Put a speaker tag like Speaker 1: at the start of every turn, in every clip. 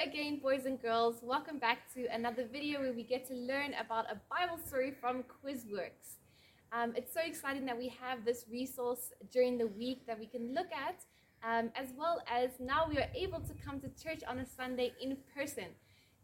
Speaker 1: again, boys and girls. Welcome back to another video where we get to learn about a Bible story from Quizworks. Um, it's so exciting that we have this resource during the week that we can look at, um, as well as now we are able to come to church on a Sunday in person.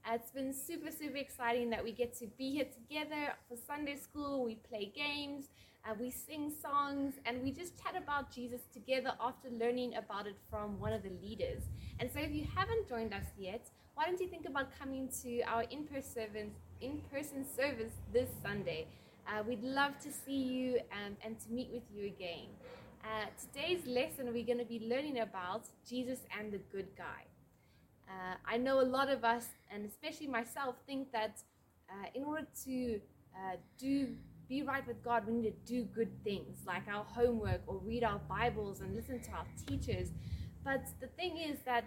Speaker 1: Uh, it's been super, super exciting that we get to be here together for Sunday school. We play games, uh, we sing songs, and we just chat about Jesus together after learning about it from one of the leaders. And so, if you haven't joined us yet, why don't you think about coming to our in-person in-person service this Sunday? Uh, we'd love to see you and, and to meet with you again. Uh, today's lesson, we're going to be learning about Jesus and the good guy. Uh, I know a lot of us, and especially myself, think that uh, in order to do be right with God, we need to do good things like our homework or read our Bibles and listen to our teachers. But the thing is that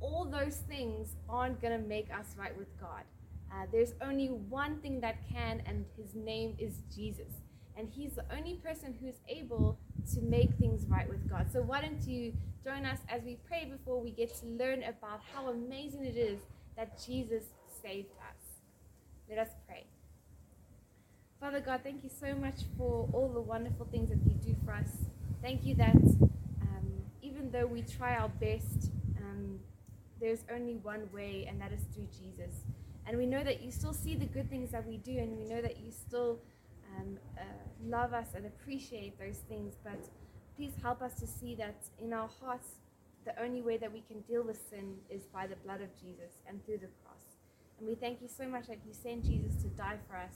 Speaker 1: all those things aren't going to make us right with God. Uh, there's only one thing that can, and his name is Jesus. And he's the only person who's able to make things right with God. So why don't you join us as we pray before we get to learn about how amazing it is that Jesus saved us? Let us pray. Father God, thank you so much for all the wonderful things that you do for us. Thank you that um, even though we try our best, um, there's only one way, and that is through Jesus. And we know that you still see the good things that we do, and we know that you still um, uh, love us and appreciate those things. But please help us to see that in our hearts, the only way that we can deal with sin is by the blood of Jesus and through the cross. And we thank you so much that you sent Jesus to die for us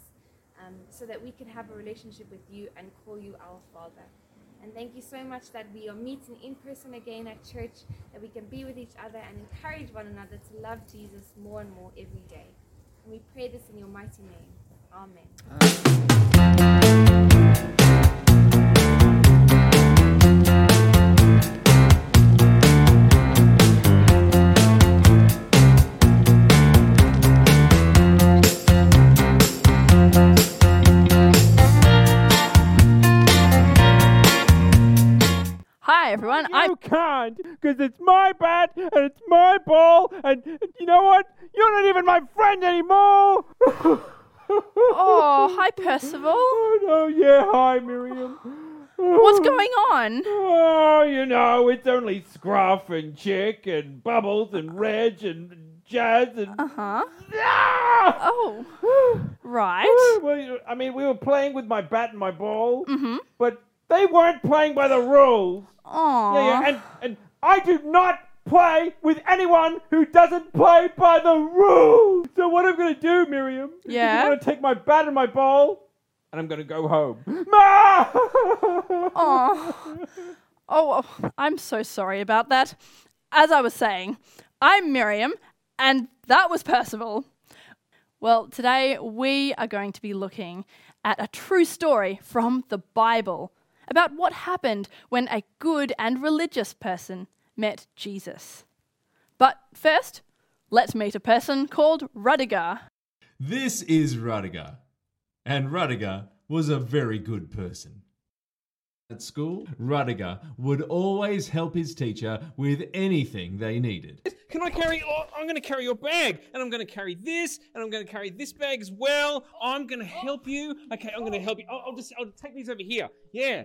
Speaker 1: um, so that we can have a relationship with you and call you our Father. And thank you so much that we are meeting in person again at church, that we can be with each other and encourage one another to love Jesus more and more every day. And we pray this in your mighty name. Amen.
Speaker 2: Hi everyone,
Speaker 3: You
Speaker 2: I'm
Speaker 3: can't, because it's my bat and it's my ball, and you know what? You're not even my friend anymore.
Speaker 2: Oh, hi Percival.
Speaker 3: Oh no, yeah, hi Miriam.
Speaker 2: What's going on?
Speaker 3: Oh, you know, it's only Scruff and Chick and Bubbles and Reg and Jazz and.
Speaker 2: Uh-huh.
Speaker 3: Ah!
Speaker 2: Oh, right.
Speaker 3: Well, I mean, we were playing with my bat and my ball,
Speaker 2: Mm-hmm.
Speaker 3: but they weren't playing by the rules.
Speaker 2: Aw.
Speaker 3: Yeah, yeah, and, and I do not play with anyone who doesn't play by the rules. So what I'm gonna do, Miriam? is
Speaker 2: Yeah?
Speaker 3: I'm gonna take my bat and my ball, and I'm gonna go home. Ma!
Speaker 2: Aw. Oh, oh, I'm so sorry about that. As I was saying, I'm Miriam, and that was Percival. Well, today we are going to be looking at a true story from the Bible about what happened when a good and religious person met Jesus. But first, let's meet a person called Rudiger.
Speaker 4: This is Rudiger. And Rudiger was a very good person. At school, Rudiger would always help his teacher with anything they needed.
Speaker 5: Can I carry? Oh, I'm going to carry your bag, and I'm going to carry this, and I'm going to carry this bag as well. I'm going to help you. Okay, I'm going to help you. I'll, I'll just I'll take these over here. Yeah.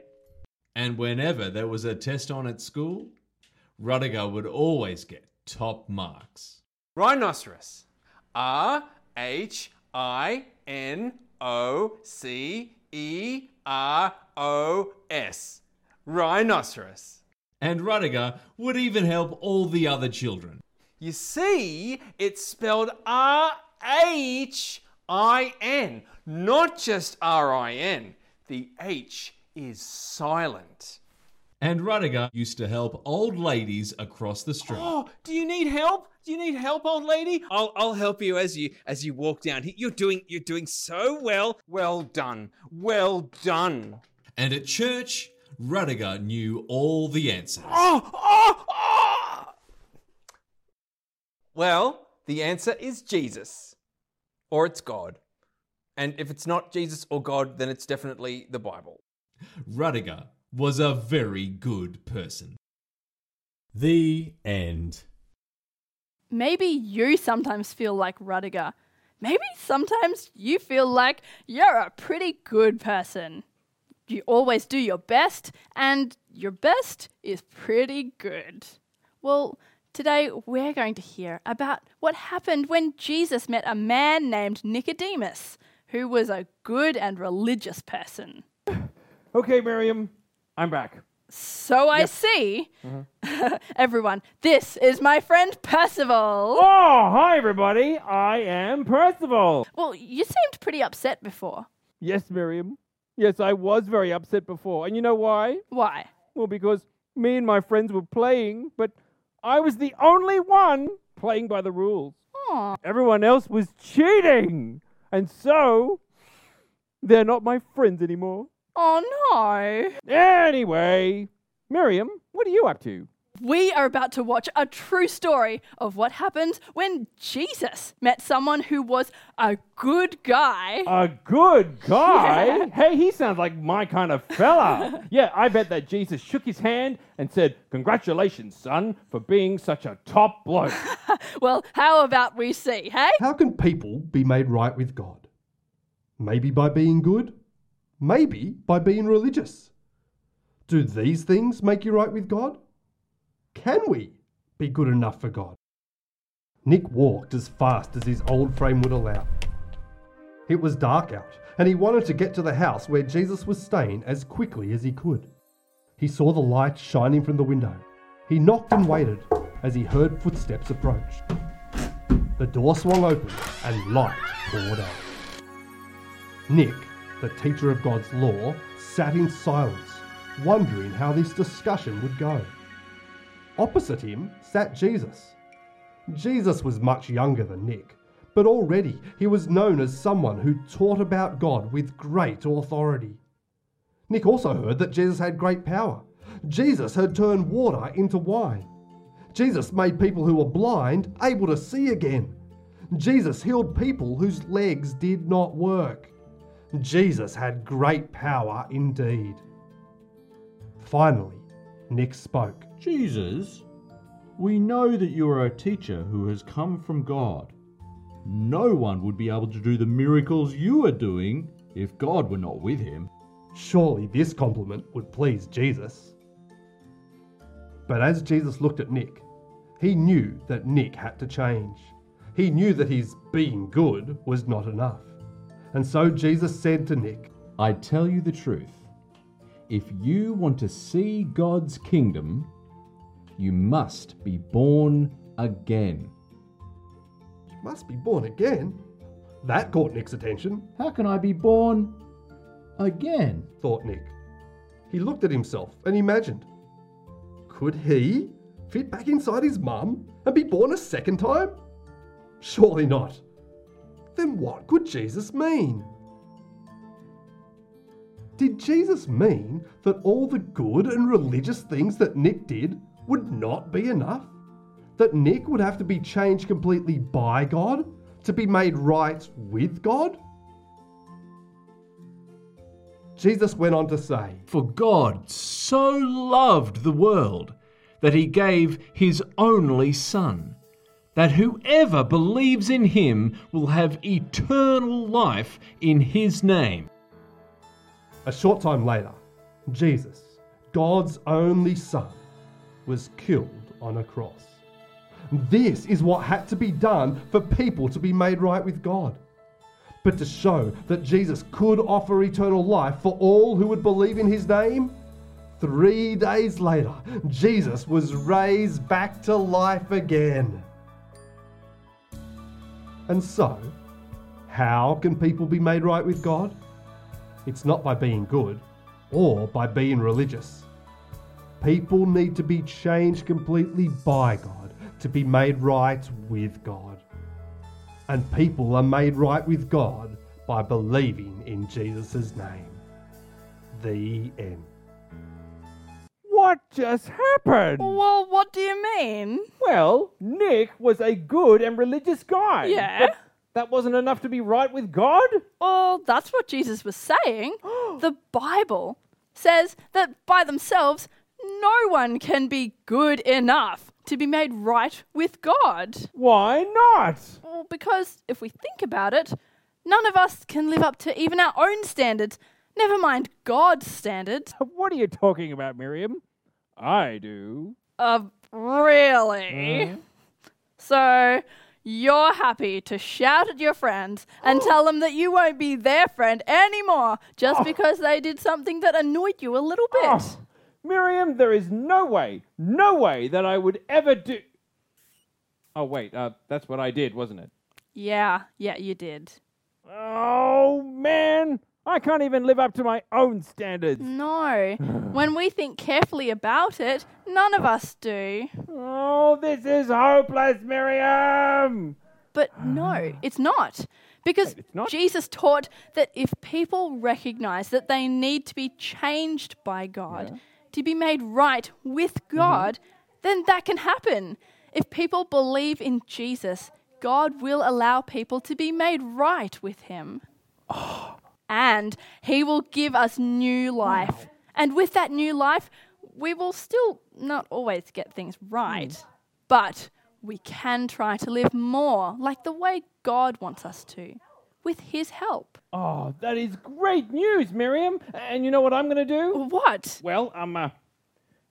Speaker 4: And whenever there was a test on at school, Rudiger would always get top marks.
Speaker 5: Rhinoceros. R H I N O C E R O S. Rhinoceros.
Speaker 4: And Rudiger would even help all the other children.
Speaker 5: You see, it's spelled R H I N, not just R I N. The H is silent.
Speaker 4: And Rudiger used to help old ladies across the street.
Speaker 5: Oh, do you need help? Do you need help, old lady? I'll, I'll help you as you as you walk down here. You're doing you're doing so well. Well done. Well done.
Speaker 4: And at church, Rudiger knew all the answers.
Speaker 5: Oh, oh, oh! Well, the answer is Jesus. Or it's God. And if it's not Jesus or God, then it's definitely the Bible.
Speaker 4: Rudiger was a very good person.
Speaker 6: The end.
Speaker 2: Maybe you sometimes feel like Rudiger, maybe sometimes you feel like you're a pretty good person. You always do your best, and your best is pretty good. Well, today we're going to hear about what happened when Jesus met a man named Nicodemus, who was a good and religious person.
Speaker 3: Okay, Miriam, I'm back.
Speaker 2: So I see. Mm-hmm. Everyone, this is my friend Percival.
Speaker 3: Oh, hi, everybody. I am Percival.
Speaker 2: Well, you seemed pretty upset before.
Speaker 3: Yes, Miriam. Yes, I was very upset before. And you know why?
Speaker 2: Why?
Speaker 3: Well, because me and my friends were playing, but I was the only one playing by the rules.
Speaker 2: Aw.
Speaker 3: Everyone else was cheating. And so, they're not my friends anymore.
Speaker 2: Oh no.
Speaker 3: Anyway, Miriam, what are you up to?
Speaker 2: We are about to watch a true story of what happened when Jesus met someone who was a good guy.
Speaker 3: A good guy?
Speaker 2: Yeah.
Speaker 3: Hey, he sounds like my kind of fella. yeah, I bet that Jesus shook his hand and said, Congratulations, son, for being such a top bloke.
Speaker 2: Well, how about we see, hey?
Speaker 6: How can people be made right with God? Maybe by being good, maybe by being religious. Do these things make you right with God? Can we be good enough for God? Nick walked as fast as his old frame would allow. It was dark out, and he wanted to get to the house where Jesus was staying as quickly as he could. He saw the light shining from the window. He knocked and waited as he heard footsteps approach. The door swung open and light poured out. Nick, the teacher of God's law, sat in silence, wondering how this discussion would go. Opposite him sat Jesus. Jesus was much younger than Nick, but already he was known as someone who taught about God with great authority. Nick also heard that Jesus had great power. Jesus had turned water into wine. Jesus made people who were blind able to see again. Jesus healed people whose legs did not work. Jesus had great power indeed. Finally, Nick spoke.
Speaker 7: Jesus, we know that you are a teacher who has come from God. No one would be able to do the miracles you are doing if God were not with him.
Speaker 6: Surely this compliment would please Jesus. But as Jesus looked at Nick, he knew that Nick had to change. He knew that his being good was not enough. And so Jesus said to Nick,
Speaker 7: I tell you the truth. If you want to see God's kingdom, you must be born again.
Speaker 6: You must be born again. That caught Nick's attention,
Speaker 7: How can I be born again?
Speaker 6: thought Nick. He looked at himself and imagined could he fit back inside his mum and be born a second time? Surely not. Then what could Jesus mean? Did Jesus mean that all the good and religious things that Nick did would not be enough? That Nick would have to be changed completely by God to be made right with God? Jesus went on to say,
Speaker 4: For God so loved the world that he gave his only Son, that whoever believes in him will have eternal life in his name.
Speaker 6: A short time later, Jesus, God's only Son, was killed on a cross. This is what had to be done for people to be made right with God. But to show that Jesus could offer eternal life for all who would believe in his name, three days later, Jesus was raised back to life again. And so, how can people be made right with God? It's not by being good or by being religious. People need to be changed completely by God to be made right with God. And people are made right with God by believing in Jesus' name. The end.
Speaker 3: What just happened?
Speaker 2: Well, what do you mean?
Speaker 3: Well, Nick was a good and religious guy.
Speaker 2: Yeah.
Speaker 3: But that wasn't enough to be right with God?
Speaker 2: Well, that's what Jesus was saying. the Bible says that by themselves, no one can be good enough to be made right with God.
Speaker 3: Why not?
Speaker 2: Well, because if we think about it, none of us can live up to even our own standards, never mind God's standards.
Speaker 3: What are you talking about, Miriam? I do.
Speaker 2: Uh, really? So, you're happy to shout at your friends and tell them that you won't be their friend anymore just because they did something that annoyed you a little bit.
Speaker 3: Oh, Miriam, there is no way, no way that I would ever do. Oh, wait, uh, that's what I did, wasn't it?
Speaker 2: Yeah, yeah, you did.
Speaker 3: Oh, man. I can't even live up to my own standards.
Speaker 2: No. when we think carefully about it, none of us do.
Speaker 3: Oh, this is hopeless, Miriam.
Speaker 2: But no, it's not. Because
Speaker 3: Wait, it's not?
Speaker 2: Jesus taught that if people recognize that they need to be changed by God, to be made right with mm-hmm. God, then that can happen. If people believe in Jesus, God will allow people to be made right with Him. Oh, And He will give us new life. And with that new life, we will still not always get things right, but we can try to live more like the way God wants us to, with His help.
Speaker 3: Oh, that is great news, Miriam. And you know what I'm going to do?
Speaker 2: What?
Speaker 3: Well, I'm uh,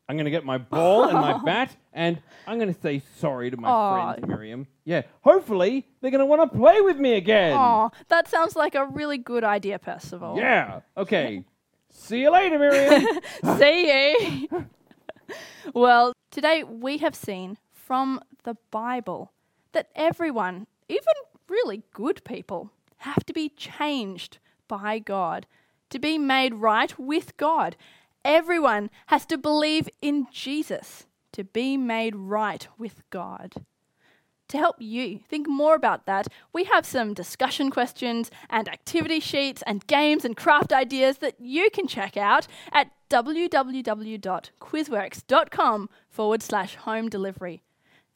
Speaker 3: I'm going to get my ball and my bat, and I'm going to say sorry to my
Speaker 2: Aw.
Speaker 3: friends, Miriam. Yeah, hopefully they're going to want to play with me again.
Speaker 2: Oh, that sounds like a really good idea, Percival.
Speaker 3: Yeah. Okay. See you later, Miriam.
Speaker 2: See you. well, today we have seen from the Bible that everyone, even really good people, have to be changed by God to be made right with God. Everyone has to believe in Jesus to be made right with God. To help you think more about that, we have some discussion questions and activity sheets and games and craft ideas that you can check out at www.quizworks.com forward slash home delivery.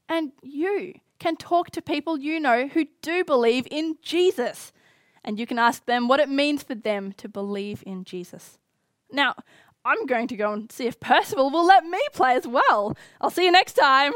Speaker 2: And you can talk to people you know who do believe in Jesus. And you can ask them what it means for them to believe in Jesus. Now, I'm going to go and see if Percival will let me play as well. I'll see you next time.